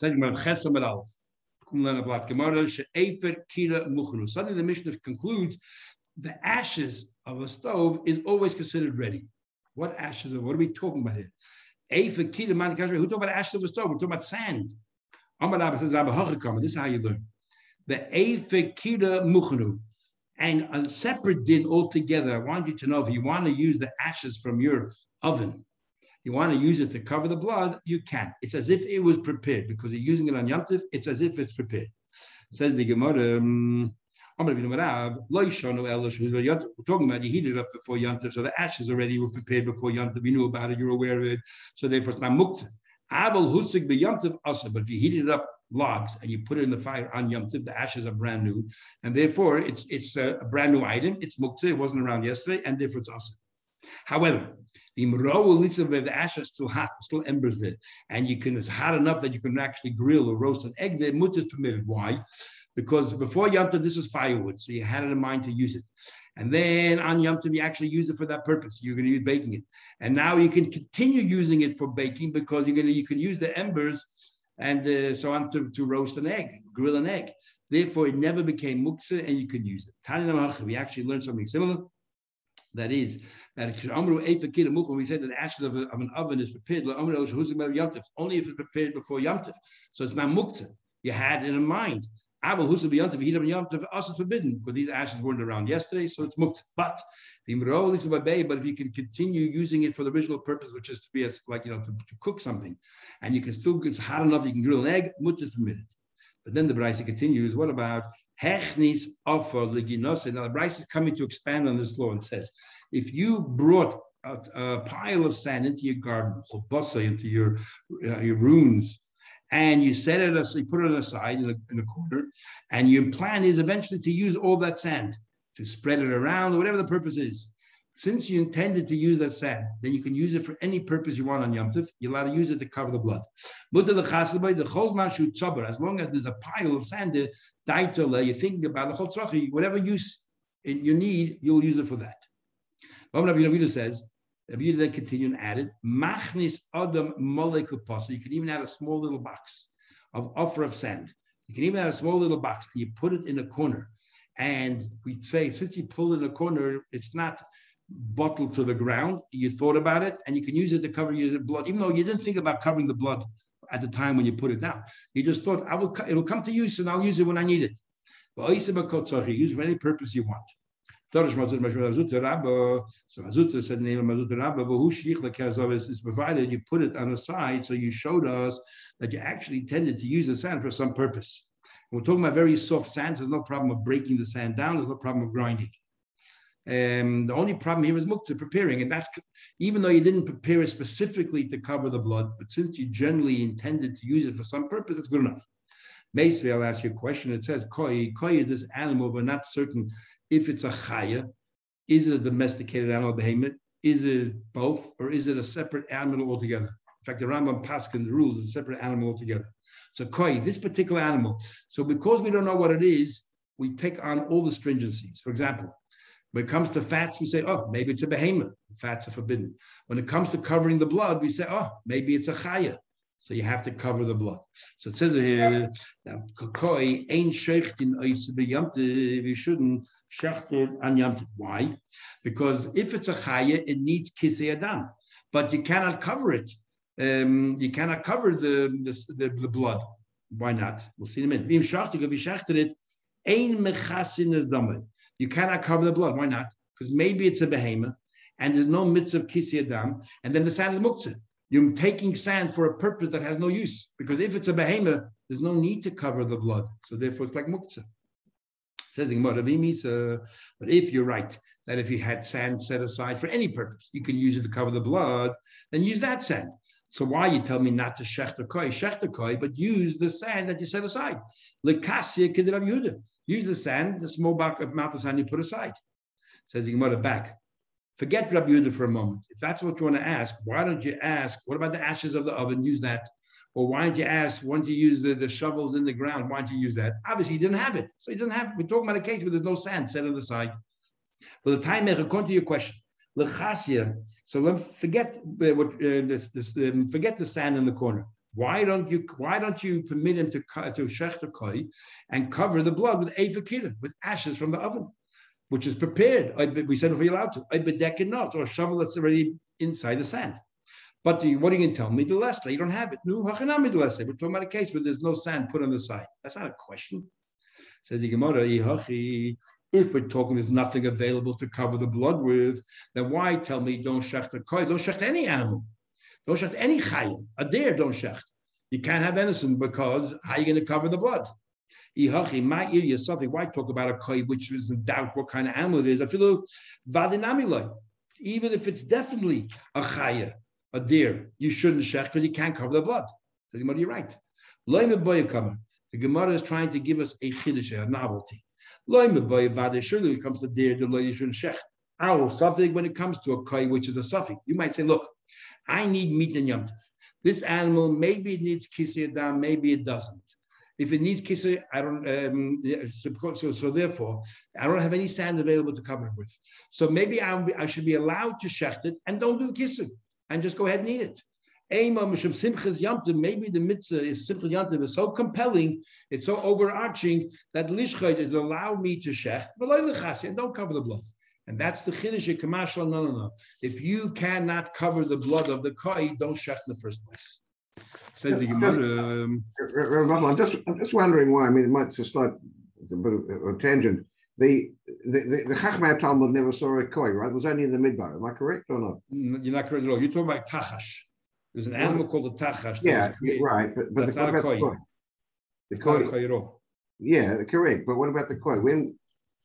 Suddenly the er Mishnah concludes the ashes of a stove is always considered ready. What ashes? What are we talking about here? Who talking about ashes of a stove? We're talking about sand. This is how you learn. The Eifekira Muchnu. And a separate din altogether, I want you to know if you want to use the ashes from your oven, you want to use it to cover the blood, you can. It's as if it was prepared because you're using it on Yom it's as if it's prepared. Says the Gemara, um, we're talking about you heated it up before Yantav, so the ashes already were prepared before Yantav. You knew about it, you're aware of it, so therefore it's not muktzah. Aval husik b'yamtiv asa, but if you heat it up logs and you put it in the fire on yamtiv, the ashes are brand new, and therefore it's it's a, brand new item. It's muktzah. It wasn't around yesterday, and therefore it's asa. However, the ashes still hot, still embers there, and you can it's hot enough that you can actually grill or roast an egg there. Mutter is permitted. Why? because before Yom this is firewood, so you had it in mind to use it. And then on Yom you actually use it for that purpose. You're going to use baking it, and now you can continue using it for baking because you're going to you can use the embers and uh, so on to, to roast an egg, grill an egg. Therefore, it never became muktzah, and you could use it. We actually learned something similar. That is, that when we said that the ashes of, a, of an oven is prepared, only if it's prepared before Yom So it's not muktzah. You had it in mind. Abel Husa B'Yantav, Hidam Yantav, also forbidden, because these ashes weren't around yesterday, so it's mukt. But but if you can continue using it for the original purpose, which is to be as like you know to, to cook something, and you can still it's hot enough, you can grill an egg, much is permitted. But then the Brisa continues. What about hechnis offer leginos? Now the Brisa is coming to expand on this law and says, if you brought a, a pile of sand into your garden, into your uh, your ruins, and you set it aside, you put it aside in a, in a corner, and your plan is eventually to use all that sand to spread it around or whatever the purpose is. Since you intended to use that sand, then you can use it for any purpose you want on Yom Tov. You're allowed to use it to cover the blood. But the As long as there's a pile of sand there, you're thinking about the whatever use you need, you'll use it for that. Rabbi says, if you then continued and added, machnis adam molekupasa. You can even add a small little box of offer of sand. You can even add a small little box you put it in a corner. And we say, since you pull it in a corner, it's not bottled to the ground. You thought about it, and you can use it to cover your blood, even though you didn't think about covering the blood at the time when you put it down. You just thought, I will, it'll come to use, and I'll use it when I need it. But use for any purpose you want. So Mazuta said the name of Mazuta Rabba, who Lekazov is provided, you put it on the side, so you showed us that you actually intended to use the sand for some purpose. we're talking about very soft sand, there's no problem of breaking the sand down, there's no problem of grinding. Um, the only problem here is muktzah preparing, and that's even though you didn't prepare it specifically to cover the blood, but since you generally intended to use it for some purpose, that's good enough. Basically, I'll ask you a question. It says koi. Koi is this animal, but not certain if it's a chaya, is it a domesticated animal behemoth? Is it both, or is it a separate animal altogether? In fact, the Rambam Paskin, the rules, is a separate animal altogether. So koi, this particular animal. So because we don't know what it is, we take on all the stringencies. For example, when it comes to fats, we say, oh, maybe it's a behemoth. Fats are forbidden. When it comes to covering the blood, we say, oh, maybe it's a chaya. So you have to cover the blood. So it says here, now, kokoi ain't shechtin you shouldn't shecht on yamtiv. Why? Because if it's a chaya, it needs kisei adam, but you cannot cover it. Um, you cannot cover the, the, the, the blood. Why not? We'll see in a minute. it, You cannot cover the blood. Why not? Because maybe it's a behemoth and there's no mitzvah kisei adam, and then the sand is muktzah. You're taking sand for a purpose that has no use. Because if it's a behemoth, there's no need to cover the blood. So therefore, it's like muktzah. Says but if you're right, that if you had sand set aside for any purpose, you can use it to cover the blood, then use that sand. So why you tell me not to shechter koi, the koi, but use the sand that you set aside. Lekasya kidrab Yehuda. Use the sand, the small amount of sand you put aside. Says the Gemara back. Forget Rabbi Yehuda for a moment. If that's what you want to ask, why don't you ask, what about the ashes of the oven? Use that. Or why don't you ask, why don't you use the, the shovels in the ground? Why don't you use that? Obviously, he didn't have it. So he didn't have, we're talking about a case where there's no sand set on the side. But the time according to your question, lechasia. So let forget uh, what uh, this, this um, forget the sand in the corner. Why don't you why don't you permit him to cut to shechter koi and cover the blood with avakira, with ashes from the oven, which is prepared? We said if you're allowed to, I'd not or shovel that's already inside the sand. But the, what are you going to tell me? The lesser, you don't have it. No, We're talking about a case where there's no sand put on the side. That's not a question. Says the Gemara, if we're talking there's nothing available to cover the blood with, then why tell me don't shecht a koi? Don't shecht any animal. Don't shecht any chayim. A deer don't shecht. You can't have anything because how are you going to cover the blood? Why talk about a koi which is in doubt what kind of animal it is? I feel even if it's definitely a chayah, a deer, you shouldn't shech because you can't cover the blood. Says Gemara, you're right. The Gemara is trying to give us a chiddush, a novelty. Surely when it comes to deer, the you shouldn't shech. Our suffix when it comes to a koi, which is a suffix. You might say, look, I need meat and yomtiv. This animal, maybe it needs down, maybe it doesn't. If it needs kisser, I don't. Um, so, so therefore, I don't have any sand available to cover it with. So maybe I'm, i should be allowed to shecht it and don't do the kisser and just go ahead and eat it. Maybe the mitzvah is simple yamtiv is so compelling, it's so overarching that lishchayt is allow me to shech, and don't cover the blood. And that's the chiddush kamashal. No, no, no. If you cannot cover the blood of the koi, don't shech in the first place. Says the Gemara. Um, I'm just, I'm just wondering why. I mean, it might just like a bit of a tangent. The the the, the Chachmei Talmud never saw a koi, right? It was only in the midbar. Am I correct or not? You're not correct at all. You're talking about tachash. There's an animal called a tachash. Yeah, right. But, but That's the, not a koi. The koi. koi yeah, correct. But what about the koi? When?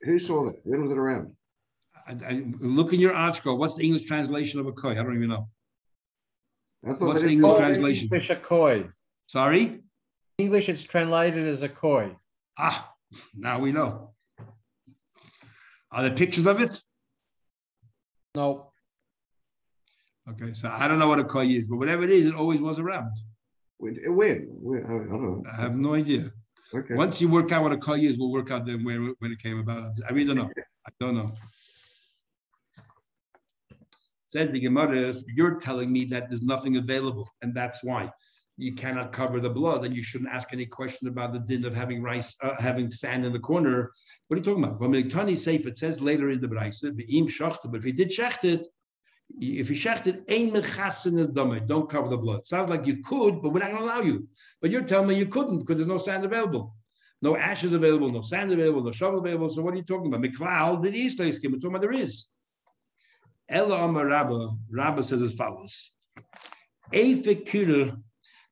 Who saw that? When was it around? I, I, look in your article. What's the English translation of a koi? I don't even know. What's the English translation? English a koi. Sorry? English, it's translated as a koi. Ah, now we know. Are there pictures of it? No. Okay, so I don't know what a koi is, but whatever it is, it always was around. When? when? I don't know. I have no idea. Okay. Once you work out what a koi is, we'll work out then where when it came about. I really don't know. I don't know. Says the Gemara, you're telling me that there's nothing available, and that's why you cannot cover the blood, and you shouldn't ask any question about the din of having rice, uh, having sand in the corner. What are you talking about? From safe, it says later in the Braise, but if he did shecht it, if he shechted, ein mechasin is dummy. Don't cover the blood. Sounds like you could, but we're not going to allow you. But you're telling me you couldn't because there's no sand available. No ashes available, no sand available, no shovel available. So what are you talking about? Miklal, the East. We're talking about there is. Ella Amar Rabba, Rabba says as follows. Efekir,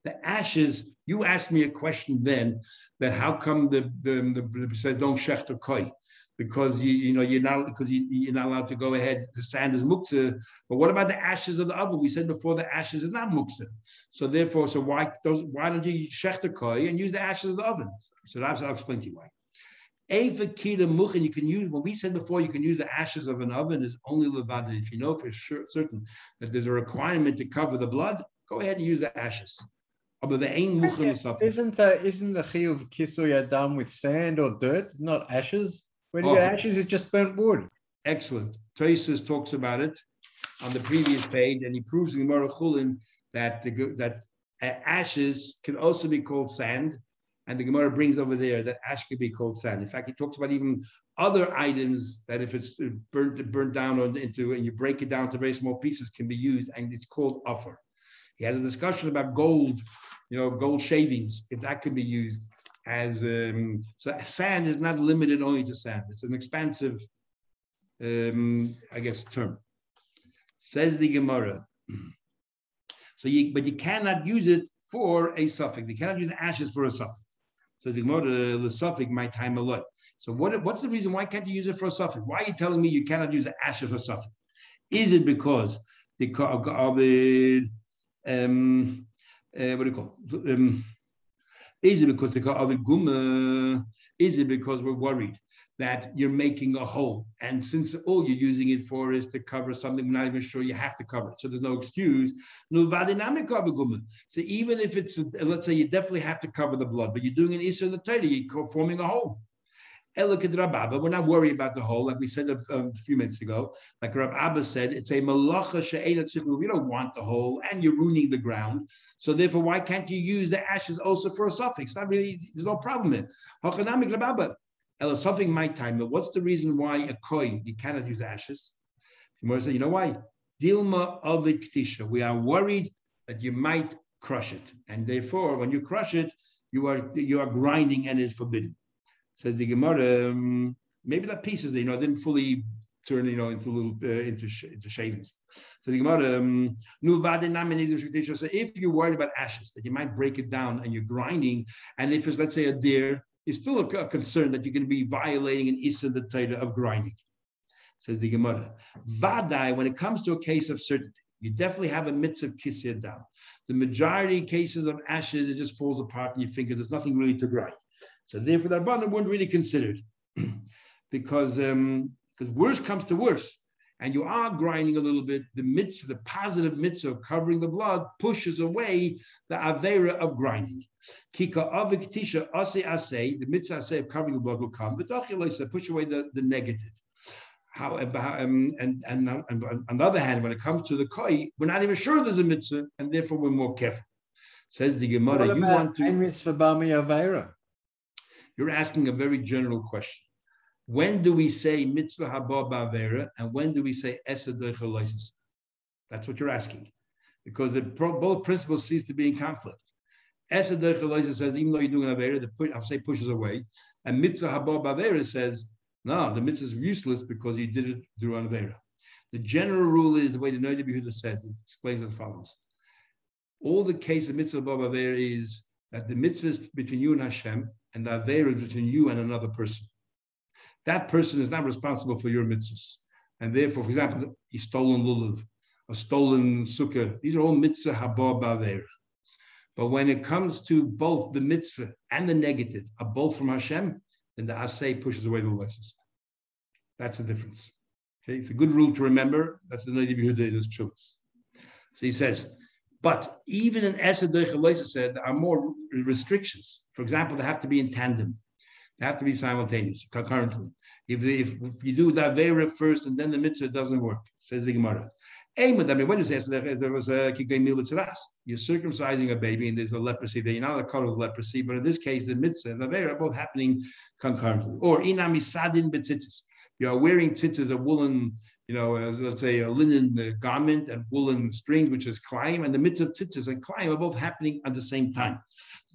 the ashes, you asked me a question then that how come the, the, the, the says don't shechter koi? because you you know you're not because you, are not allowed to go ahead. The sand is muktzah. But what about the ashes of the oven? We said before the ashes is not muktzah. So therefore, so why those why don't you shech the koi and use the ashes of the oven? So that's I'll explain to you why. Avakita muchin, you can use, when we said before, you can use the ashes of an oven is only levada. If you know for sure, certain that there's a requirement to cover the blood, go ahead and use the ashes. Isn't the isn't the chiyuv kisoy done with sand or dirt, not ashes? When you oh. get ashes, it's just burnt wood. Excellent. Traces talks about it on the previous page, and he proves in Gemara Chulin that the, that uh, ashes can also be called sand, and the Gemara brings over there that ash can be called sand. In fact, he talks about even other items that if it's burnt burnt down into and you break it down to very small pieces can be used, and it's called offer. He has a discussion about gold, you know, gold shavings, if that could be used as um, so sand is not limited only to sand. It's an expansive, um, I guess, term. Says the Gemara. So you, but you cannot use it for a suffix. You cannot use ashes for a suffix. So the Gemara, the suffix, my time a lot. So what, what's the reason? Why can't you use it for a suffix? Why are you telling me you cannot use the ashes for suffix? Is it because the of um, uh, what do you call it? Um, is it because they call Avid Guma? Is it because we're worried that you're making a hole? And since all you're using it for is to cover something, we're not even sure you have to cover it. So there's no excuse. So even if it's, uh, let's say you definitely have to cover the blood, but you're doing an Issa the Torah, you're forming a hole. Rababa, we're not worried about the hole, like we said a, a few minutes ago. Like Rab Abba said, it's a malacha she'ena tziklu. You don't want the hole, and you're ruining the ground. So therefore, why can't you use the ashes also for a suffix? Not really. There's no problem there. Hachanamik Rababa. Ela something my time, but what's the reason why a koi you cannot use ashes? Gemara said, you know why? Dilma of ktisha. We are worried that you might crush it, and therefore, when you crush it, you are you are grinding and it's forbidden. Says the Gemara, um, maybe that pieces, you know, didn't fully turn, you know, into little uh, into into shavings. So the Gemara, um, so if you're worried about ashes, that you might break it down and you're grinding, and if it's let's say a deer, it's still a, a concern that you're going to be violating an issa the Torah of grinding. Says the Gemara, vadai when it comes to a case of certainty, you definitely have a mitzvah kisir down. The majority cases of ashes, it just falls apart in your fingers. There's nothing really to grind. So therefore, the Rabbanim weren't really considered because um, because worse comes to worse, and you are grinding a little bit. The mitzvah, the positive mitzvah of covering the blood, pushes away the avera of grinding. Kika aviktisha ase ase, the mitzvah ase of covering the blood will come, but push away the, the negative. How, um, and, and, and, on the other hand, when it comes to the koi, we're not even sure there's a mitzvah, and therefore we're more careful. Says the Gemara, you want to. Mitzvah bami avera. You're asking a very general question. When do we say mitzvah haba ba'avera and when do we say esed That's what you're asking, because the, both principles seem to be in conflict. Esed says even though you're doing an avera, the push, I'll say pushes away, and mitzvah haba ba'avera says no, the mitzvah is useless because you did it through an avera. The general rule is the way the Noda B'Yehuda says it explains as follows. All the case of mitzvah haba ba'avera is that the mitzvah is between you and Hashem, and the Aveira is between you and another person. That person is not responsible for your mitzvahs. And therefore, for example, he stole a stolen lulav, a stolen sukkah, these are all mitzvah haba ba'aveira. But when it comes to both the mitzvah and the negative are both from Hashem, then the asay pushes away the lessons. That's the difference. Okay, it's a good rule to remember. That's the Noda B'Yehuda's truth. So he says, but even in Esed said there are more restrictions. For example, they have to be in tandem. Have to be simultaneous, concurrently. If, if, if you do that very first and then the mitzvah doesn't work, says the Gemara. When you say there was a you're circumcising a baby and there's a leprosy there. You're not a color of leprosy, but in this case, the mitzvah and the vera are both happening concurrently. Or inamisadin betzitzis. You are wearing tzitzis, a woolen you know, let's say a linen uh, garment and woolen strings, which is climb, and the mitzvah tzitzis and climb are both happening at the same time.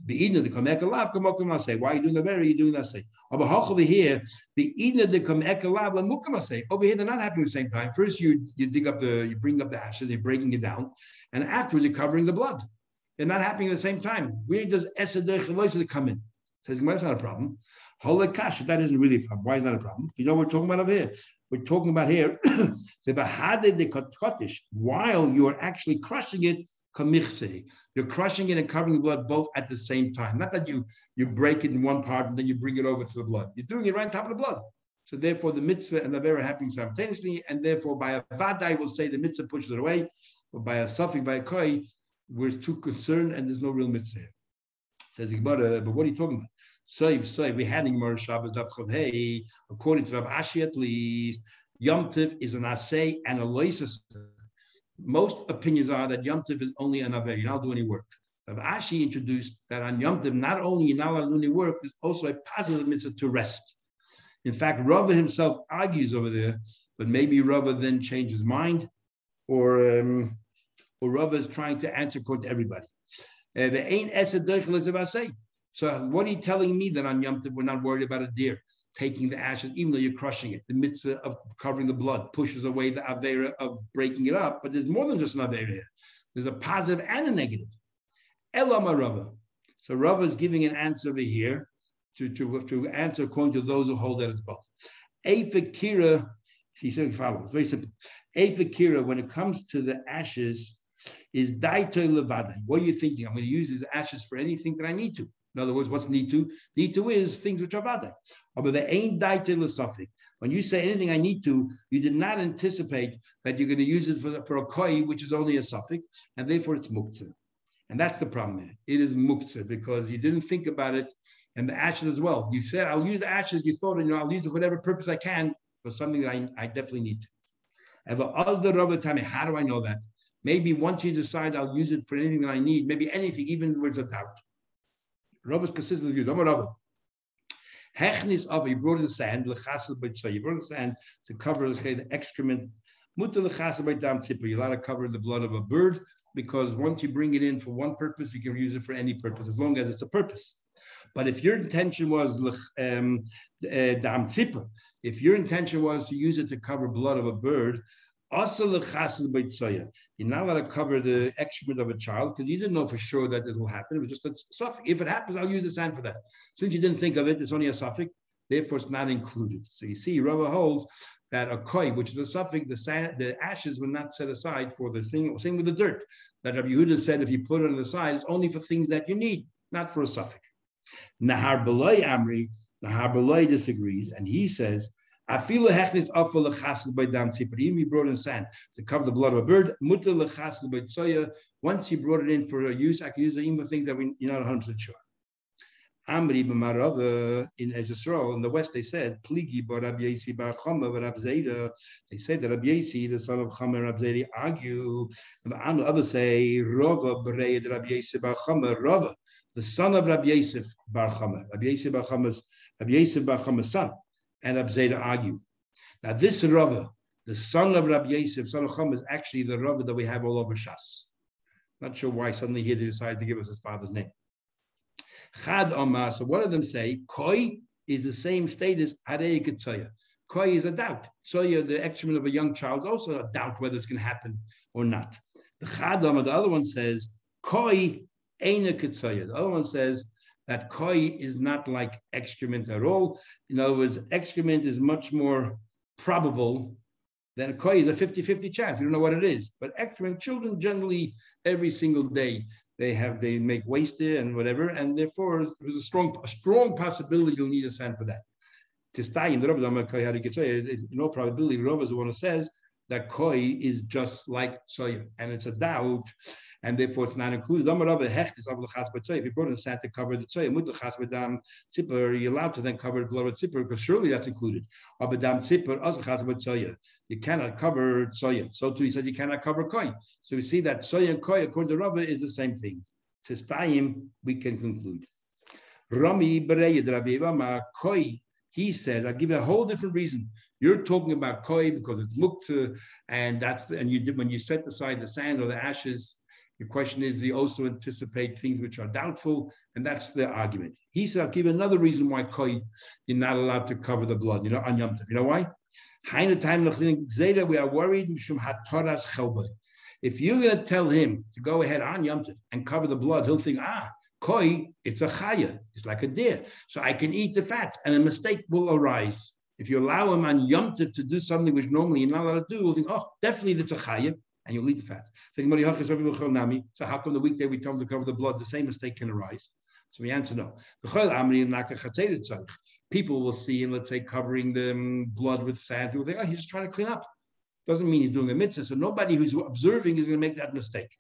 The Eden the Kamek Alav, Kamokum say, why are you doing the very? You're doing that say. Over here, the Eden the Kamek Alav, Lamukam say. Over here, they're not happening at the same time. First, you you dig up the, you bring up the ashes, you're breaking it down, and afterwards, you're covering the blood. They're not happening at the same time. Where does Esedech come in? Says, that's not a problem. Holy Holocaust, that isn't really a problem. Why is that a problem? You know what we're talking about over here? We're talking about here, while you are actually crushing it, you're crushing it and covering the blood both at the same time. Not that you, you break it in one part and then you bring it over to the blood. You're doing it right on top of the blood. So therefore, the mitzvah and the vera happening simultaneously, and therefore by a vadai will say the mitzvah pushes it away, but by a suffix, by a koi, we're too concerned and there's no real mitzvah. Says Igbara, but what are you talking about? So, so we had in Gemara Shabbos Hey, according to Rav Ashi at least, Yom Tiv is an assay and a loisus. Most opinions are that Yom Tiv is only an aver. You're not doing any work. Rav Ashi introduced that on Yom Tiv, not only you're not allowed to do any work, there's also a positive mitzvah to rest. In fact, Rava himself argues over there, but maybe Rava then changed his mind, or um, or Rava is trying to answer according to everybody. Uh, the ain't esed say. So what are you telling me that on Yom Tov we're not worried about a deer taking the ashes, even though you're crushing it? The mitzvah of covering the blood pushes away the avera of breaking it up, but there's more than just an avera here. There's a positive and a negative. Elama Rava. So Rava is giving an answer over here to, to, to answer according to those who hold that it's both. Afakira, he said follows, very simple. Afakira, when it comes to the ashes, is daito levada. What are you thinking? I'm going to use these ashes for anything that I need to. In other words, what's need to? Need to is things which are vada. But they ain't daite suffix. When you say anything I need to, you did not anticipate that you're going to use it for, for a koi, which is only a suffix, and therefore it's muktzah. And that's the problem. It is muktzah because you didn't think about it and the ashes as well. You said, I'll use the ashes. You thought, you know, I'll use it for whatever purpose I can for something that I, I definitely need. To. And how do I know that? Maybe once you decide I'll use it for anything that I need, maybe anything, even where it's a doubt. Rav is consistent with. Don't Rav. Hechnis of you brought in the sand, lechasel by you brought in the sand to cover the excrement. Mutter lechasel dam tzipper. You're allowed to cover the blood of a bird because once you bring it in for one purpose, you can use it for any purpose as long as it's a purpose. But if your intention was um, uh, dam tzipper, if your intention was to use it to cover blood of a bird, you're not allowed to cover the excrement of a child because you didn't know for sure that it will happen. It was just a suffix. If it happens, I'll use the sand for that. Since you didn't think of it, it's only a suffix, therefore it's not included. So you see, Rava holds that a koi, which is a suffix, the sand, the ashes were not set aside for the thing. Same with the dirt. That Rabbi Yehuda said, if you put it on the side, it's only for things that you need, not for a suffix. Nahar Belay Amri, Nahar Belay disagrees, and he says Afilu hechnis afal lechased by dam tziparim. He brought in sand to cover the blood of a bird. Mutter lechased by tzoya. Once he brought it in for use, I can use it even things that we, you're not 100 percent sure. Amri b'marava in Ezrael in the west they said pligi bar Rabbi Yisi bar Chama bar Rabbi. They said that Rabbi Yisi, the son of Chama and Rabbi Zeda, argue. And the others say Rava b'reid Rabbi Yisi bar Chama Rava, the son of Rabbi Yosef bar Chama. Rabbi Yisi bar Chama's Rabbi Yosef bar Chama's son and Abzeda argue. Now, this Rava, the son of Rabbi Yosef, son of Chum, is actually the Rava that we have all over Shas. Not sure why suddenly here they decided to give us his father's name. Chad Omar, so one of them say, Koi is the same status, Harei Ketzoya. Koi is a doubt. Tzoya, the excrement of a young child, is also a doubt whether it's going to happen or not. The Chad Omar, the other one says, Koi ain't a Ketzoya. The other one says, that koi is not like excrement at all. In other words, excrement is much more probable than koi is a 50-50 chance. You don't know what it is. But excrement, children generally every single day they have they make waste and whatever, and therefore there's a strong a strong possibility you'll need a sand for that. The in all probability, Rav is the one who says that koi is just like soya, and it's a doubt and therefore it's not included. If you brought in to cover the tzoy, you're allowed to then cover blood with tzipper because surely that's included. You cannot cover tzoya. So too he says you cannot cover koi. So we see that tzoya and koi, according to Rava, is the same thing. Tistayim, we can conclude. Rami. He says, I'll give you a whole different reason. You're talking about koi because it's muktzah, and that's the, and you did when you set aside the sand or the ashes the question is, you also anticipate things which are doubtful? And that's the argument. He said, I'll give another reason why koi, you're not allowed to cover the blood, you know, on Yom Tov. You know why? We are worried. If you're going to tell him to go ahead on Yom Tov and cover the blood, he'll think, ah, koi, it's a chaya. It's like a deer. So I can eat the fat and a mistake will arise. If you allow him on Yom to do something which normally you're not allowed to do, he'll think, oh, definitely that's a chaya and you'll eat the fat. So how come the weekday we tell them to cover the blood, the same mistake can arise? So we answer no. People will see him, let's say, covering the um, blood with sand. People think, oh, he's just trying to clean up. Doesn't mean he's doing a mitzvah. So nobody who's observing is going to make that mistake.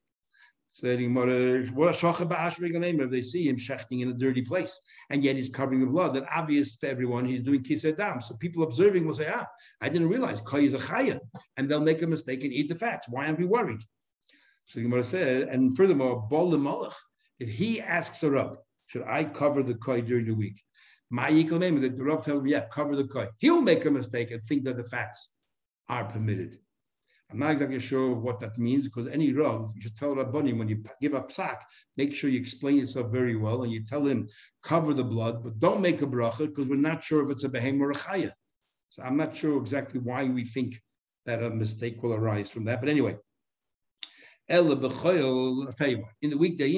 What if they see him shechting in a dirty place, and yet he's covering the blood, then obvious to everyone he's doing kisedam. So people observing will say, ah, I didn't realize koi is a chaya, and they'll make a mistake and eat the fats. Why aren't we worried? So Gemara said, and furthermore, bol if he asks a rab, should I cover the koi during the week? My that the rab tells me, yeah, cover the koi. He'll make a mistake and think that the fats are permitted. I'm not exactly sure what that means because any Rav, you tell Rabbani when you give a psak, make sure you explain yourself very well and you tell him, cover the blood, but don't make a bracha because we're not sure if it's a behem or a chaya. So I'm not sure exactly why we think that a mistake will arise from that. But anyway, El in the weekday,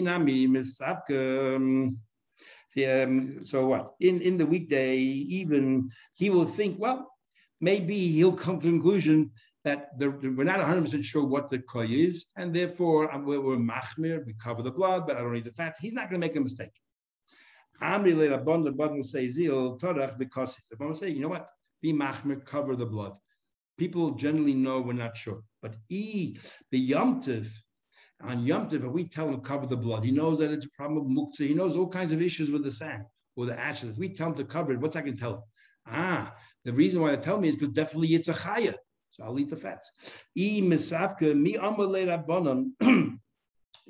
um, so what? In, in the weekday, even he will think, well, maybe he'll come to conclusion that the, we're not 100% sure what the koi is, and therefore um, we're, we're machmir, we cover the blood, but I don't need the fat. He's not going to make a mistake. Amri le rabban, the will say zil torach because the will say, you know what? Be machmir, cover the blood. People generally know we're not sure, but e the yomtiv on yomtiv, we tell him cover the blood, he knows that it's a problem of muktzah. He knows all kinds of issues with the sand. or the ashes. If we tell him to cover it, what's I can tell him? Ah, the reason why they tell me is because definitely it's a chaya. I'll eat the fats.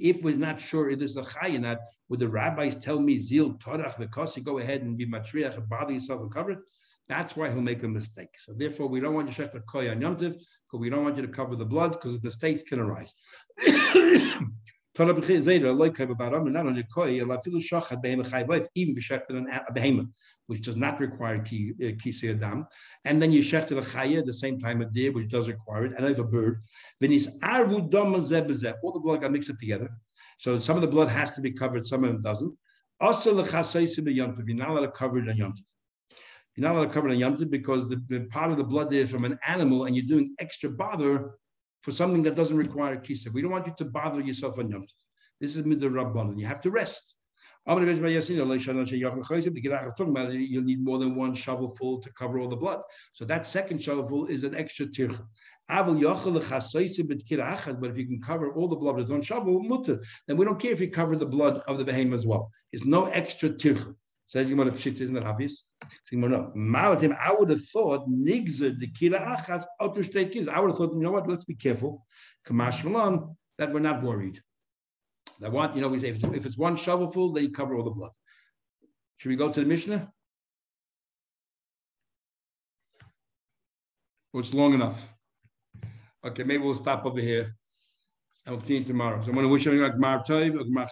If we're not sure if this is a chay or not, would the rabbis tell me zil torach v'kosi go ahead and be matriach bother yourself and cover it? That's why he'll make a mistake. So therefore, we don't want you to shech the koy yomtiv because we don't want you to cover the blood because mistakes can arise. Even which does not require kisei uh, adam, and then you shechted a chaya at the same time a deer, which does require it, and I have a bird. He's arvu all the blood got mixed up together. So some of the blood has to be covered, some of it doesn't. Also, the you're not allowed to cover it on yomtiv. You're not allowed to cover it on yomtiv because the, the, part of the blood there is from an animal, and you're doing extra bother for something that doesn't require a kisa. We don't want you to bother yourself on yomtiv. This is mid rabban, you have to rest. You'll need more than one shovelful to cover all the blood. So that second shovelful is an extra tircha. But if you can cover all the blood with one shovel, mutter, then we don't care if you cover the blood of the behemoth as well. It's no extra tircha. Says Gemara isn't that obvious? No. I would have thought nigzer the kira achas otu kids. I would have thought, you know what? Let's be careful. Kamash that we're not worried. I want, you know, we say if it's, if it's one shovelful, they cover all the blood. Should we go to the Mishnah? Well, it's long enough. Okay, maybe we'll stop over here. I'll you tomorrow. So I'm going to wish everyone a Gmar Tov, a Gmar.